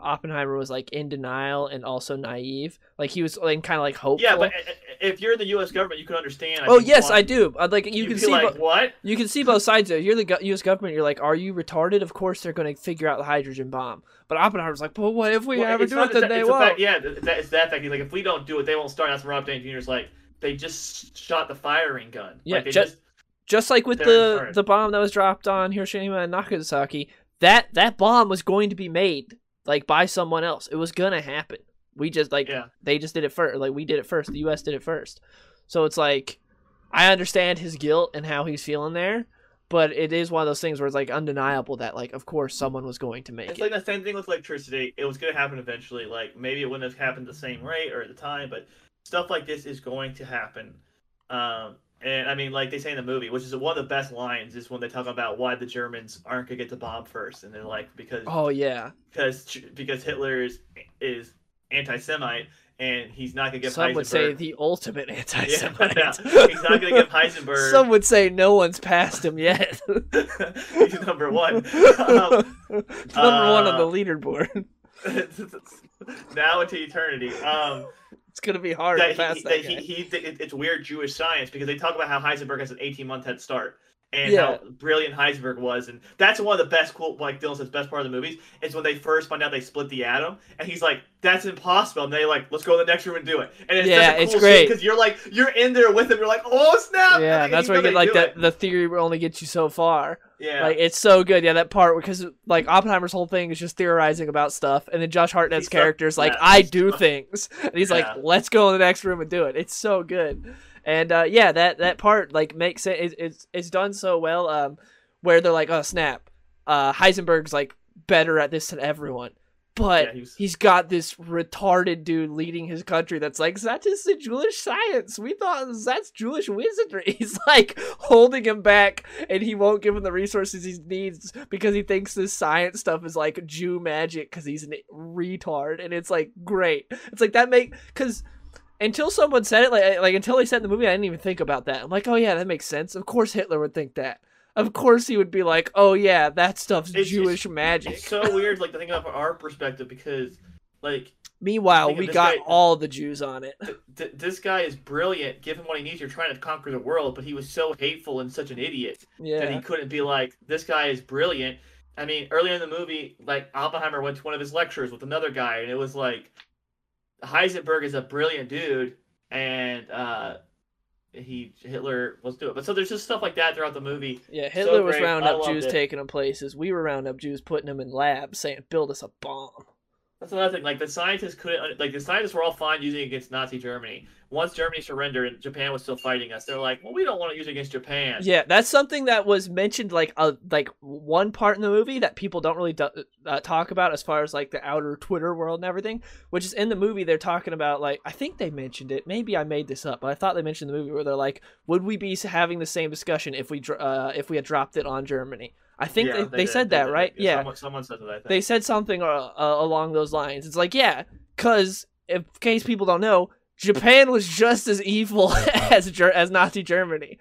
Oppenheimer was like in denial and also naive. Like he was like kind of like hopeful. yeah, but i- i- if you're in the U.S. government, you can understand. I oh yes, why- I do. I'd like you you'd can see like bo- what? you can see both sides. It. You're the U.S. government. You're like, are you retarded? Of course they're going to figure out the hydrogen bomb. But Oppenheimer's like, well, what if we Well, ever do it? Then they won't. fact- yeah, that, it's that fact. He's Like if we don't do it, they won't start. That's when Rob Downey Jr.'s like they just shot the firing gun. Yeah, like, they ju- just Just like with the the bomb that was dropped on Hiroshima and Nagasaki, that that bomb was going to be made like by someone else. It was gonna happen. We just like yeah. they just did it first. Like we did it first. The U.S. did it first. So it's like I understand his guilt and how he's feeling there, but it is one of those things where it's like undeniable that like of course someone was going to make It's it. like the same thing with electricity. It was going to happen eventually. Like maybe it wouldn't have happened the same rate or at the time, but stuff like this is going to happen. Um, and I mean, like they say in the movie, which is one of the best lines, is when they talk about why the Germans aren't going to get the bomb first, and they're like because oh yeah. because because Hitler is is anti-Semite and he's not going to give Some Heisenberg. would say the ultimate anti-Semite. Yeah, he's not going to give Heisenberg. Some would say no one's passed him yet. he's number one. Um, Number one on uh, the leaderboard. now into eternity. Um, It's gonna be hard that he, that he, he, it's weird Jewish science because they talk about how Heisenberg has an 18 month head start and Yeah. how brilliant Heisenberg was, and that's one of the best cool like Dylan says best part of the movies is when they first find out they split the atom, and he's like, "That's impossible," and they like, "Let's go to the next room and do it." And it's Yeah, such a it's cool great. because you're like you're in there with him, you're like, "Oh snap!" yeah, that's where you get like that. it. The theory will only get you so far. Yeah, Like it's so good. Yeah, that part because like Oppenheimer's whole thing is just theorizing about stuff, and then Josh Hartnett's He's so- character's like, yeah, "I do so- things," and he's like, "Let's go in the next room and do it." It's so good, and uh, yeah, that that part like makes it. It's it's, it's done so well. Um, where they're like, "Oh snap, uh, Heisenberg's like better at this than everyone." But Yeah, he was- he's got this retarded dude leading his country that's like, that is the Jewish science. We thought that's Jewish wizardry. He's like holding him back and he won't give him the resources he needs because he thinks this science stuff is like Jew magic because he's an retard. And it's like, great. It's like that make, because until someone said it, like, like until they said in the movie, I didn't even think about that. I'm like, oh yeah, that makes sense. Of course Hitler would think that. Of course he would be like, oh yeah, that stuff's It's- Jewish it's- magic. It's so weird, like to think about from our perspective because, like, Meanwhile, we got guy- all the Jews on it. th- th- this guy is brilliant. Give him what he needs. You're trying to conquer the world, but he was so hateful and such an idiot that Yeah. he couldn't be like, this guy is brilliant. I mean, earlier in the movie, like Oppenheimer went to one of his lectures with another guy, and it was like, Heisenberg is a brilliant dude, and uh, he Hitler was doing. it. But so there's just stuff like that throughout the movie. Yeah, Hitler was great. rounding up Jews, it. taking them places. We were rounding up Jews, putting them in labs, saying, "Build us a bomb." That's another thing. Like the scientists couldn't. Like the scientists were all fine using it against Nazi Germany. Once Germany surrendered and Japan was still fighting us, they're like, well, we don't want to use it against Japan. Yeah, that's something that was mentioned like a like one part in the movie that people don't really do, uh, talk about as far as like the outer Twitter world and everything. Which is in the movie they're talking about like I think they mentioned it. Maybe I made this up, but I thought they mentioned the movie where they're like, would we be having the same discussion if we uh, if we had dropped it on Germany? I think Yeah, they, they, did. said They that right. Yeah, Someone, someone said that. I think. they said something uh, uh, along those lines. It's like, yeah, because in case people don't know, Japan was just as evil as as Nazi Germany.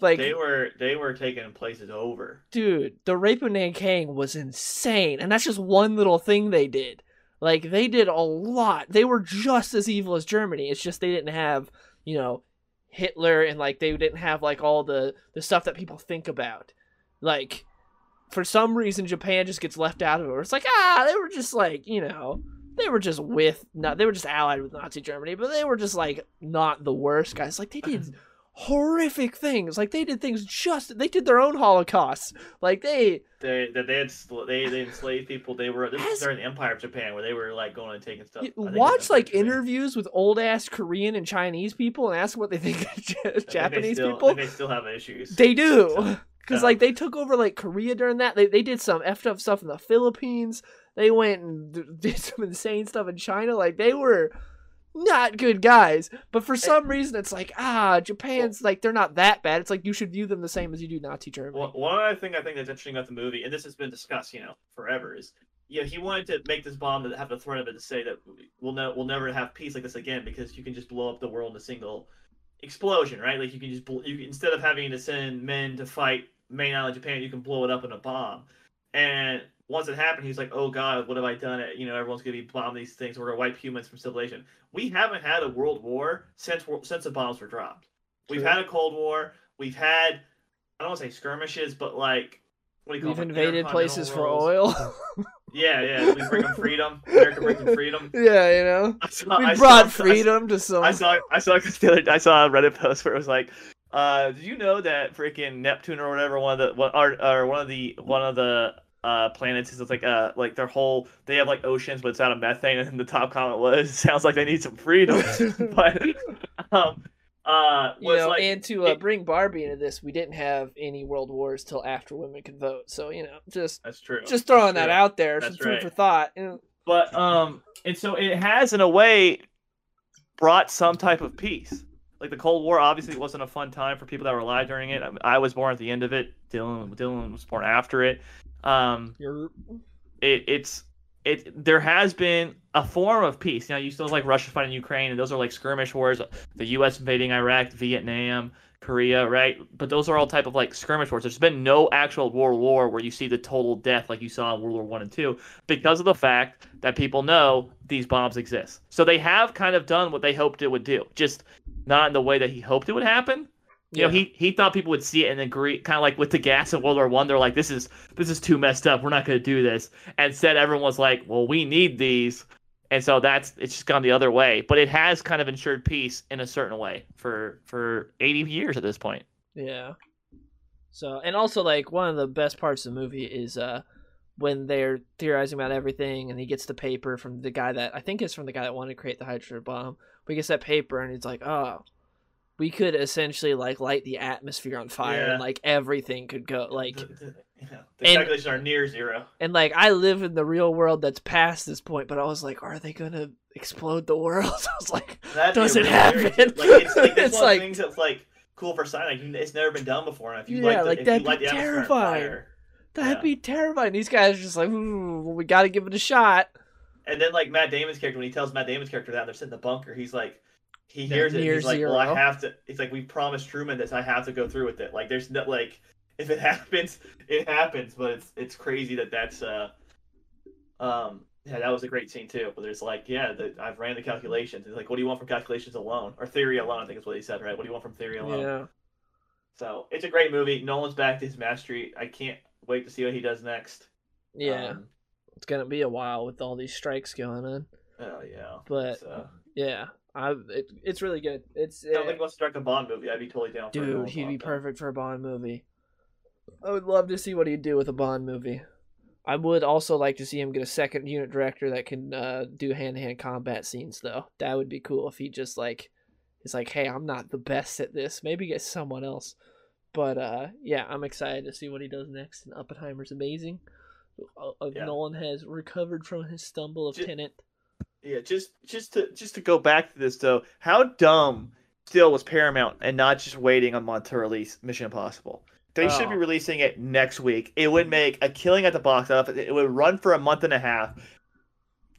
Like, they were they were taking places over. dude, the rape of Nanking was insane, and that's just one little thing they did. Like, they did a lot. They were just as evil as Germany. It's just they didn't have, you know, Hitler, and like they didn't have like all the the stuff that people think about. Like, for some reason, Japan just gets left out of it. It's like, ah, they were just like, you know, they were just with, not, they were just allied with Nazi Germany, but they were just like not the worst guys. Like, they did horrific things. Like they did things just they did their own Holocaust. Like they They that they had they they enslaved people. They were this As- was during the Empire of Japan where they were like going and taking stuff. I you think it watch like Japan. interviews with old ass Korean and Chinese people and ask what they think of think Japanese still- people. They still have issues. They do. So, Because yeah. like they took over like Korea during that. They they did some effed up stuff in the Philippines. They went and did some insane stuff in China. Like they were not good guys. But for some reason it's like, ah, Japan's like they're not that bad. It's like you should view them the same as you do Nazi Germany. One one other thing I think that's interesting about the movie, and this has been discussed, you know, forever, is yeah, he wanted to make this bomb that have the threat of it to say that we'll no, we'll never have peace like this again because you can just blow up the world in a single explosion, right? Like you can just bl- you instead of having to send men to fight main island Japan, you can blow it up in a bomb. And once it happened, he's like, "Oh God, what have I done? It you know, everyone's gonna be bombing these things. We're gonna wipe humans from civilization." We haven't had a world war since since the bombs were dropped. We've True. had a Cold War. We've had I don't want to say skirmishes, but like what do you call We've them? Invaded places for oil. Yeah, yeah. We bring them freedom. America brings them freedom. yeah, you know. Saw, We I brought saw, freedom to some. I saw, I saw, I saw a Reddit post where it was like, uh, "Did you know that freaking Neptune or whatever one of the one or, or one of the one of the uh planets is like uh like their whole they have like oceans but it's out of methane and the top comment was sounds like they need some freedom but um uh you know, like and to uh, it- bring Barbie into this, we didn't have any world wars till after women could vote. So you know, just that's true just throwing That's that true. out there, That's some food for thought. You know, But um, and so it has in a way brought some type of peace. Like the Cold War obviously wasn't a fun time for people that were alive during it. I, I was born at the end of it. Dylan Dylan was born after it. Um, you're it it's it there has been a form of peace. You know, you still have, like Russia fighting Ukraine, and those are like skirmish wars. The U.S. invading Iraq, Vietnam, Korea, right? But those are all type of like skirmish wars. There's been no actual world war where you see the total death like you saw in World War One and Two, because of the fact that people know these bombs exist. So they have kind of done what they hoped it would do, just not in the way that he hoped it would happen. You know, he he thought people would see it and agree, kind of like with the gas in World War One. They're like, "This is this is too messed up. We're not going to do this." And instead, everyone was like, "Well, we need these," and so that's it's just gone the other way. But it has kind of ensured peace in a certain way for for eighty years at this point. Yeah. So, and also like one of the best parts of the movie is uh when they're theorizing about everything, and he gets the paper from the guy that I think is from the guy that wanted to create the hydrogen bomb. But he gets that paper, and he's like, "Oh, we could essentially like light the atmosphere on fire, Yeah. and like everything could go like." the, the, yeah, the And- calculations are near zero. And like I live in the real world that's past this point, but I was like, are they gonna explode the world? I was like, That'd Doesn't really happen. Like it's like It's like- things that's like cool for science. Like it's never been done before. And if you Yeah, like, if that'd you light be the atmosphere on terrifying. That'd Yeah. be terrifying. These guys are just like, "Ooh, we got to give it a shot. And then like Matt Damon's character, when he tells Matt Damon's character that they're sitting in the bunker, he's like, he hears it. and He's like, well, I have to. It's like we promised Truman this. I have to go through with it. Like there's no like, if it happens, it happens. But it's it's crazy that that's uh, um, yeah, that was a great scene too. But there's like, yeah, the, I've ran the calculations. It's like, what do you want from calculations alone or theory alone? I think is what he said, right? What do you want from theory alone? Yeah, So it's a great movie. Nolan's back to his mastery. I can't wait to see what he does next. yeah. Um, it's gonna be a while with all these strikes going on, oh yeah. but So, yeah, I it, it's really good. It's I don't think wants to direct a Bond movie. I'd be totally down for dude, he'd be Bond film. perfect for a Bond movie. I would love to see what he'd do with a Bond movie. I would also like to see him get a second unit director that can uh, do hand to hand combat scenes, though. That would be cool if he just like is like, "Hey, I'm not the best at this. Maybe get someone else." But uh, yeah, I'm excited to see what he does next. And Oppenheimer's amazing. Uh, uh, Yeah. Nolan has recovered from his stumble of Ju- Tenet. Yeah, just just to just to go back to this though, how dumb still was Paramount and not just waiting a month to release Mission Impossible. They should be Oh. releasing it next week. It would make a killing at the box office. It would run for a month and a half.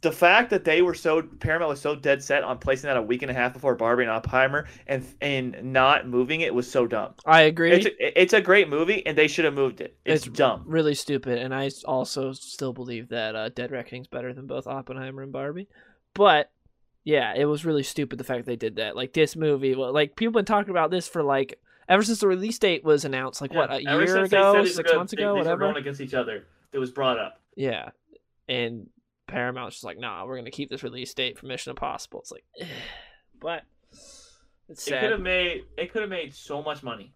The fact that they were so Paramount was so dead set on placing that a week and a half before Barbie and Oppenheimer and and not moving it was so dumb. I agree. It's a, it's a great movie and they should have moved it. It's, It's dumb. really stupid, and I also still believe that uh, Dead Reckoning's better than both Oppenheimer and Barbie. But yeah, it was really stupid the fact they did that. Like this movie, well, like people been talking about this for like ever since the release date was announced. Like what a Yeah, year ago, said these were six months they- ago, were whatever. going against each other. It was brought up. Yeah, and Paramount's just like, nah, we're gonna keep this release date for Mission Impossible. It's like, but it's It could have made it could have made so much money.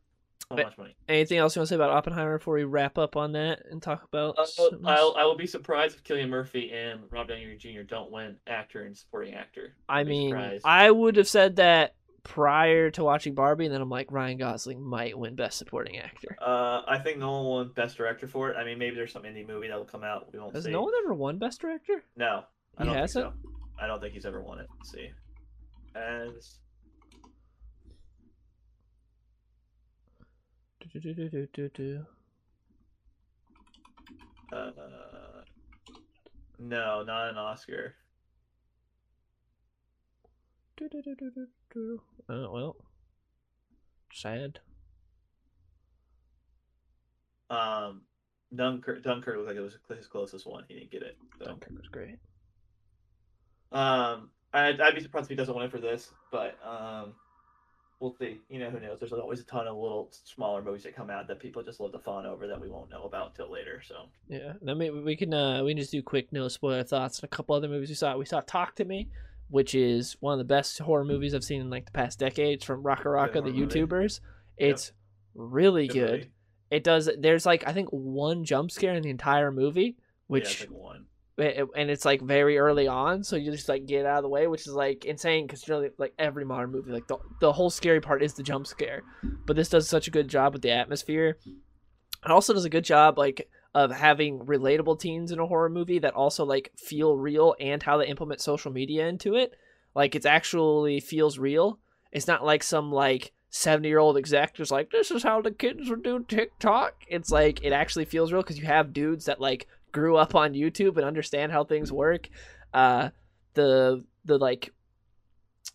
So But- much money. Anything else you want to say about Oppenheimer before we wrap up on that and talk about? Uh, I'll. I will be surprised if Cillian Murphy and Rob Downey Jr. don't win actor and supporting actor. I I'd mean, surprised. I would have said that prior to watching Barbie, and then I'm like, Ryan Gosling might win Best Supporting Actor. Uh, I think Nolan won Best Director for it. I mean, maybe there's some indie movie that will come out. We won't Has see. no one ever won Best Director? No, I He don't think hasn't? so. I don't think he's ever won it. Let's see. As Do-do-do-do-do-do. uh, no, not an Oscar. Oh well, sad. Um, Dunkirk. Dunkirk looked like it was his closest one. He didn't get it. So. Dunkirk was great. Um, I'd, I'd be surprised if he doesn't win it for this, but um, we'll see. You know, who knows? There's always a ton of little smaller movies that come out that people just love to fawn over that we won't know about until later. So Yeah, I mean, we can uh, we can just do quick no spoiler thoughts on a couple other movies we saw. We saw Talk to Me, which is one of the best horror movies I've seen in like the past decades from RackaRacka, the horror movie. YouTubers. It's really Good good. It does. There's like I think one jump scare in the entire movie, yeah, which it's like one. it- and it's like very early on, so you just like get out of the way, which is like insane because know like every modern movie, like the the whole scary part is the jump scare, but this does such a good job with the atmosphere. It also does a good job like of having relatable teens in a horror movie that also like feel real and how they implement social media into it. Like it's actually feels real. It's not like some like 70 year old exec just like this is how the kids would do TikTok. It's like it actually feels real because you have dudes that like grew up on YouTube and understand how things work. Uh, the the like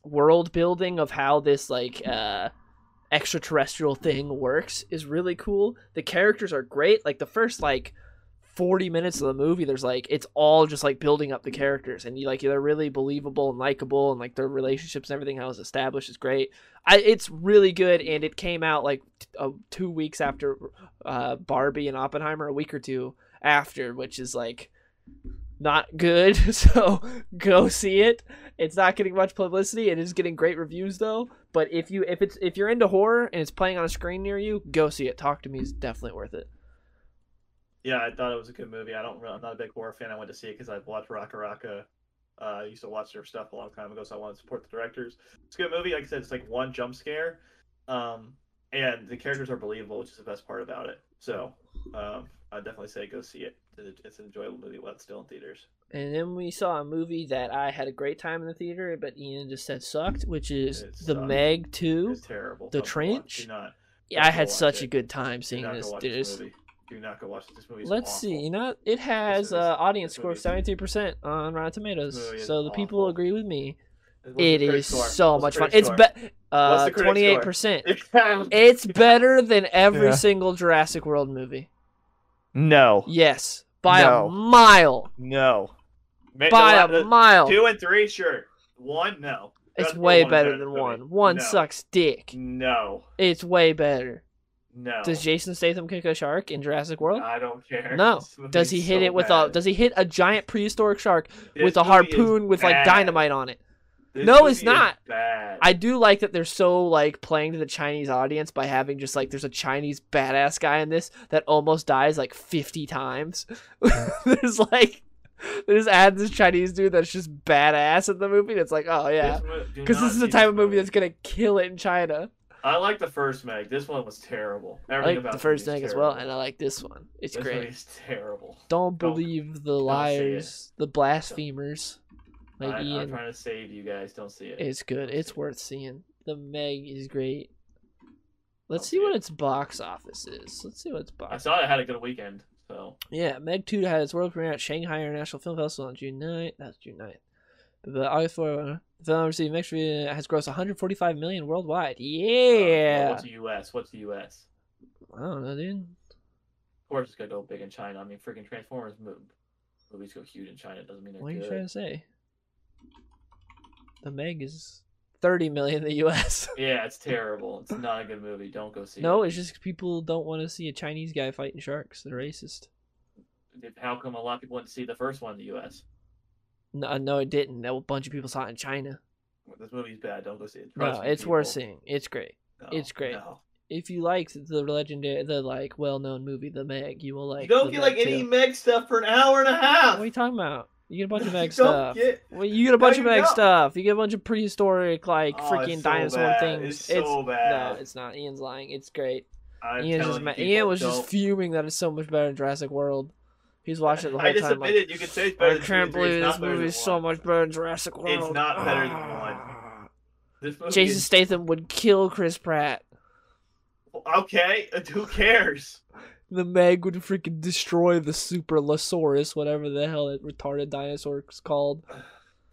world building of how this like uh extraterrestrial thing works is really cool. The characters are great. Like the first like 40 minutes of the movie there's like it's all just like building up the characters and you like they're really believable and likable and like their relationships and everything how it's established is great I, it's really good and it came out like t- uh, two weeks after uh, barbie and oppenheimer a week or two after which is like not good so go see it it's not getting much publicity it is getting great reviews though but if you if it's if you're into horror and it's playing on a screen near you go see it talk to me is definitely worth it Yeah, I thought it was a good movie. I don't. I'm not a big horror fan. I went to see it because I've watched RackaRacka. Uh, I used to watch their stuff a long time ago, so I wanted to support the directors. It's a good movie. Like I said, it's like one jump scare, um, and the characters are believable, which is the best part about it. So, um, I definitely say go see it. It's it's an enjoyable movie while it's still in theaters. And then we saw a movie that I had a great time in the theater, but Ian just said sucked, which is It The sucked. Meg 2. It's terrible. The Don't Trench? Do not. Yeah, I had such it. a good time seeing this. go watch There's, this movie. Do not go watch. This movie. Is let's awful. see, you know, it has an uh, audience this score of 73% on Rotten Tomatoes, This movie is so the people agree with me. What's the It critic is score? so What's much fun. critic It's score? be- uh, What's the critic score? 28%. It's better than every Yeah. single Jurassic World movie. No. Yes, by No. a mile. No. By the- a mile. Two and three, sure. One, no. It's Jurassic way better than than one. movie. One No. sucks dick. No. It's way better. No. Does Jason Statham kick a shark in Jurassic World? I don't care. No. Does he hit so it with a? Does he hit a giant prehistoric shark This with a harpoon with like dynamite on it? This No, it's not. Bad. I do like that they're so like playing to the Chinese audience by having just like there's a Chinese badass guy in this that almost dies like 50 times. there's like they just add this Chinese dude that's just badass in the movie. It's like, oh yeah, This mo- do because this is the type of movie that's gonna kill it in China. I like the first Meg. This one was terrible. I like the first Meg as well, and I like this one. It's This great. is terrible. Don't Don't- believe the liars, the blasphemers. Like I, I'm trying to save you guys. Don't see it. It's good. Don't It's it. worth seeing. The Meg is great. Let's Don't see see what it. its box office is. Let's see what its box. I saw it had a good weekend. So Yeah, Meg 2 had its world premiere at Shanghai International Film Festival on June 9th. That's June 9th. But, August 4, uh, the film received mixed review has grossed 145 million worldwide. uh, Yeah. what's the U.S.? What's the U.S.? I don't know, dude. Of course, it's gonna go big in China. I mean, freaking Transformers mov- movies go huge in China. Doesn't mean they're What are you good. trying to say? The Meg is 30 million in the US. Yeah, it's terrible. It's not a good movie. Don't go see no, it. No, it's just people don't want to see a Chinese guy fighting sharks. They're racist. How come a lot of people went to see the first one in the U.S.? No, uh, no, it didn't. A bunch of people saw it in China. This movie's bad. Don't go see it. No, Trust me, it's worth seeing. It's great. No, it's great. no. If you liked the legendary, the like well-known movie, The Meg, you will like. you don't get like Meg any. Meg stuff for an hour and a half. What are you talking about? You get a bunch of Meg stuff. get- Well, you get a bunch No, of Meg don't. stuff. You get a bunch of prehistoric, like Oh, freaking it's so dinosaur bad. things. It's so bad. no, it's not. Ian's lying. It's great. I'm Ian's just ma- Ian was don't. just fuming that it's so much better than Jurassic World. He's watched it the whole I just time. like, you could say it's better I can't believe it's this movie is so much better than Jurassic World. It's not better than one. Jason is- Statham would kill Chris Pratt. Okay, uh, who cares? The Meg would freaking destroy the Super Losaurus, whatever the hell that retarded dinosaur is called.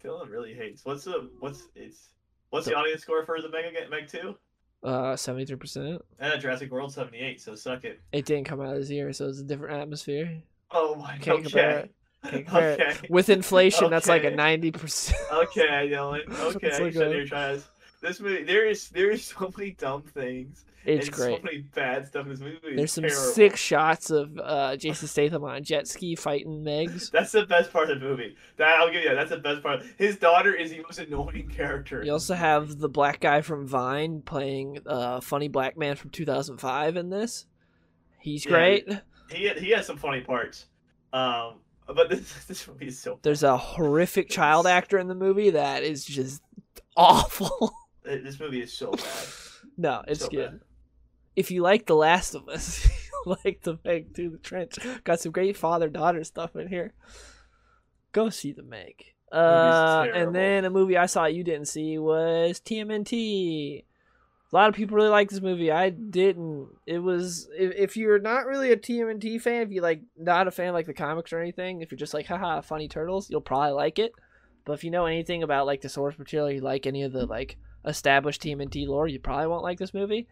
Dylan really hates. What's the what's it's what's the audience score for the Meg? Meg two? Uh, seventy-three percent. Eh, Jurassic World seventy eight. So suck it. It didn't come out this year, so it's a different atmosphere. Oh my. Can't compare okay. it. Can't compare it. okay. With inflation, that's like a ninety percent. Okay, Dylan. Okay. Like a- you're This movie, there is there is so many dumb things. It's and great. So many bad stuff in this movie. There's some terrible. sick shots of uh, Jason Statham on a jet ski fighting Megs. That's the best part of the movie. That I'll give you. That. That's the best part. His daughter is the most annoying character. You also have the black guy from Vine playing uh, funny black man from 2005 in this. He's Yeah, great. He he has some funny parts. Um, but this this movie is so. There's a horrific child actor in the movie that is just awful. This movie is so bad. no, it's So good. bad. If you like The Last of Us, you like The Meg Through the Trench. Got some great father daughter stuff in here. Go see The Meg. Uh, and then a movie I saw you didn't see was TMNT. A lot of people really like this movie. I didn't. It was if, if you're not really a TMNT fan, if you like not a fan of like the comics or anything, if you're just like haha funny turtles, you'll probably like it. But if you know anything about like the source material, you like any of the like established TMNT lore, you probably won't like this movie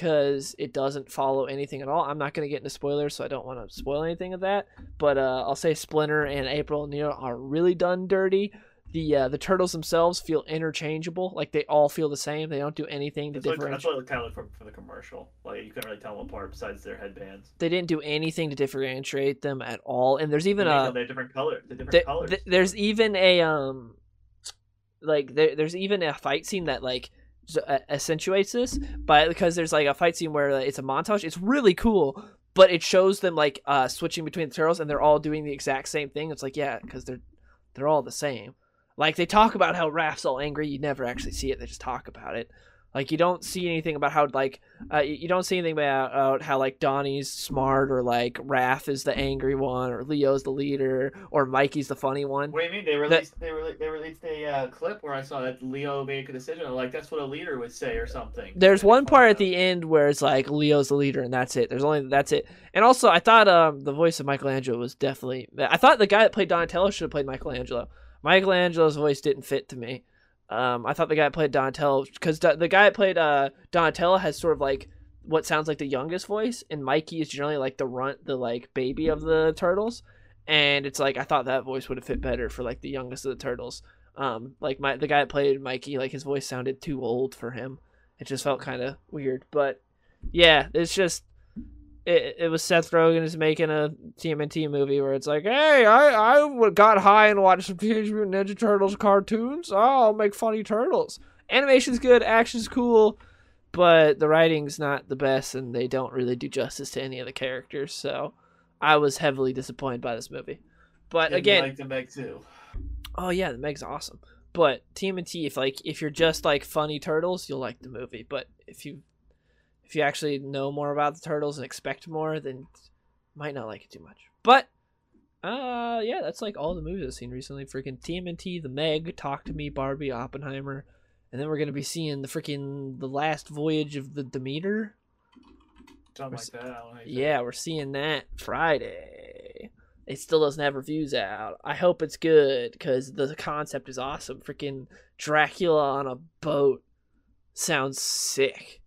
because it doesn't follow anything at all. I'm not going to get into spoilers, so I don't want to spoil anything of that. But uh, I'll say Splinter and April O'Neil are really done dirty. The uh, the turtles themselves feel interchangeable, like they all feel the same. They don't do anything to That's what, that's what it kind of looked from, from the commercial. Like you couldn't really tell them apart besides their headbands. They didn't do anything to differentiate them at all. And there's even They a they have different colors. The different th- colors. th- there's even a um like there, there's even a fight scene that like accentuates this but because there's like a fight scene where uh, it's a montage it's really cool but it shows them like uh switching between the turtles and they're all doing the exact same thing. It's like yeah because they're they're all the same. Like they talk about how Raph's all angry you never actually see it they just talk about it like you don't see anything about how like uh, you don't see anything about, about how like Donnie's smart or like Raph is the angry one or Leo's the leader or Mikey's the funny one. What do you mean? They released they released they released a uh, clip where I saw that Leo made a decision. I'm like that's what a leader would say or something. There's one part at the end where it's like Leo's the leader and that's it. There's only that's it. And also I thought um the voice of Michelangelo was definitely I thought the guy that played Donatello should have played Michelangelo. Michelangelo's voice didn't fit to me. Um I thought the guy that played Donatello cuz the guy that played uh Donatello has sort of like what sounds like the youngest voice and Mikey is generally like the runt the like baby of the turtles and it's like I thought that voice would have fit better for like the youngest of the turtles. Um like my the guy that played Mikey like his voice sounded too old for him. It just felt kind of weird, but yeah, it's just it, it was Seth Rogen is making a TMNT movie where it's like, hey, I I got high and watched some Teenage Mutant Ninja Turtles cartoons. Oh, I'll make funny turtles. Animation's good, action's cool, but the writing's not the best, and they don't really do justice to any of the characters. So I was heavily disappointed by this movie. But again, like the Meg too. Oh yeah, the Meg's awesome. But TMNT, if like if you're just like funny turtles, you'll like the movie. But if you if you actually know more about the turtles and expect more, then you might not like it too much. But uh yeah, that's like all the movies I've seen recently. Freaking TMNT, the Meg, Talk to Me, Barbie, Oppenheimer, and then we're gonna be seeing the freaking the last voyage of the Demeter. Something like that. I don't know how Yeah, we're seeing that Friday. It still doesn't have reviews out. I hope it's good because the concept is awesome. Freaking Dracula on a boat sounds sick,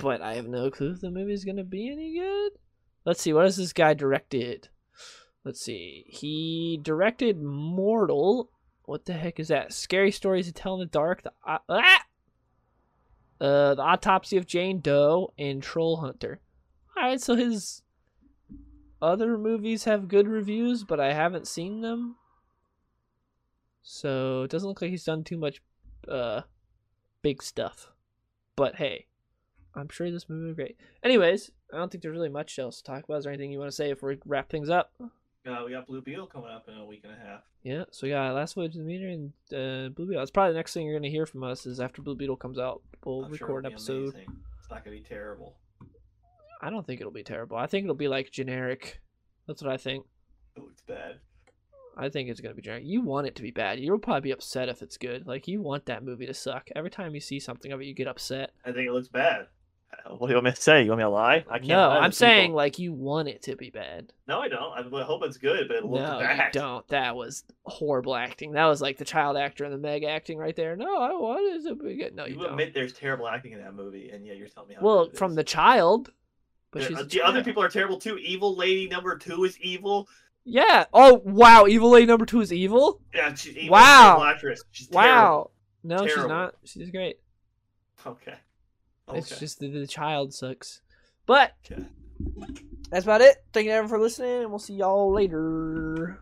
but I have no clue if the movie's gonna be any good. Let's see, what has this guy directed? Let's see. He directed Mortal. What the heck is that? Scary Stories to Tell in the Dark. The ah! Uh, the Autopsy of Jane Doe and Troll Hunter. All right, so his other movies have good reviews, but I haven't seen them. So it doesn't look like he's done too much uh big stuff. But hey, I'm sure this movie will be great. Anyways, I don't think there's really much else to talk about. Is there anything you want to say before we wrap things up? Uh, we got Blue Beetle coming up in a week and a half. Yeah, so we got Last Voyage of the Demeter and uh, Blue Beetle. That's probably the next thing you're gonna hear from us is after Blue Beetle comes out. We'll I'm sure record an episode. amazing. It's not gonna be terrible. I don't think it'll be terrible. I think it'll be like generic. That's what I think. It looks bad. I think it's gonna be generic. You want it to be bad. You'll probably be upset if it's good. Like you want that movie to suck. Every time you see something of it, you get upset. I think it looks bad. Uh, What do you want me to say? You want me to lie? I can't. No, I'm saying people. like you want it to be bad. No, I don't. I hope it's good, but it looks no, bad. you don't. That was horrible acting. That was like the child actor and the Meg acting right there. No, I want it to be good. No, you, You, don't. admit there's terrible acting in that movie, and yet you're telling me how well, from is. the child. But The- she's a the other people are terrible too. Evil lady number two is evil. Yeah. Oh wow, Evil Lady number two is evil. Yeah, she's evil. Wow. Terrible actress. She's Wow. No, she's not. She's great. Okay. Okay. It's just the, the child sucks. But Okay. that's about it. Thank you everyone for listening, and we'll see y'all later.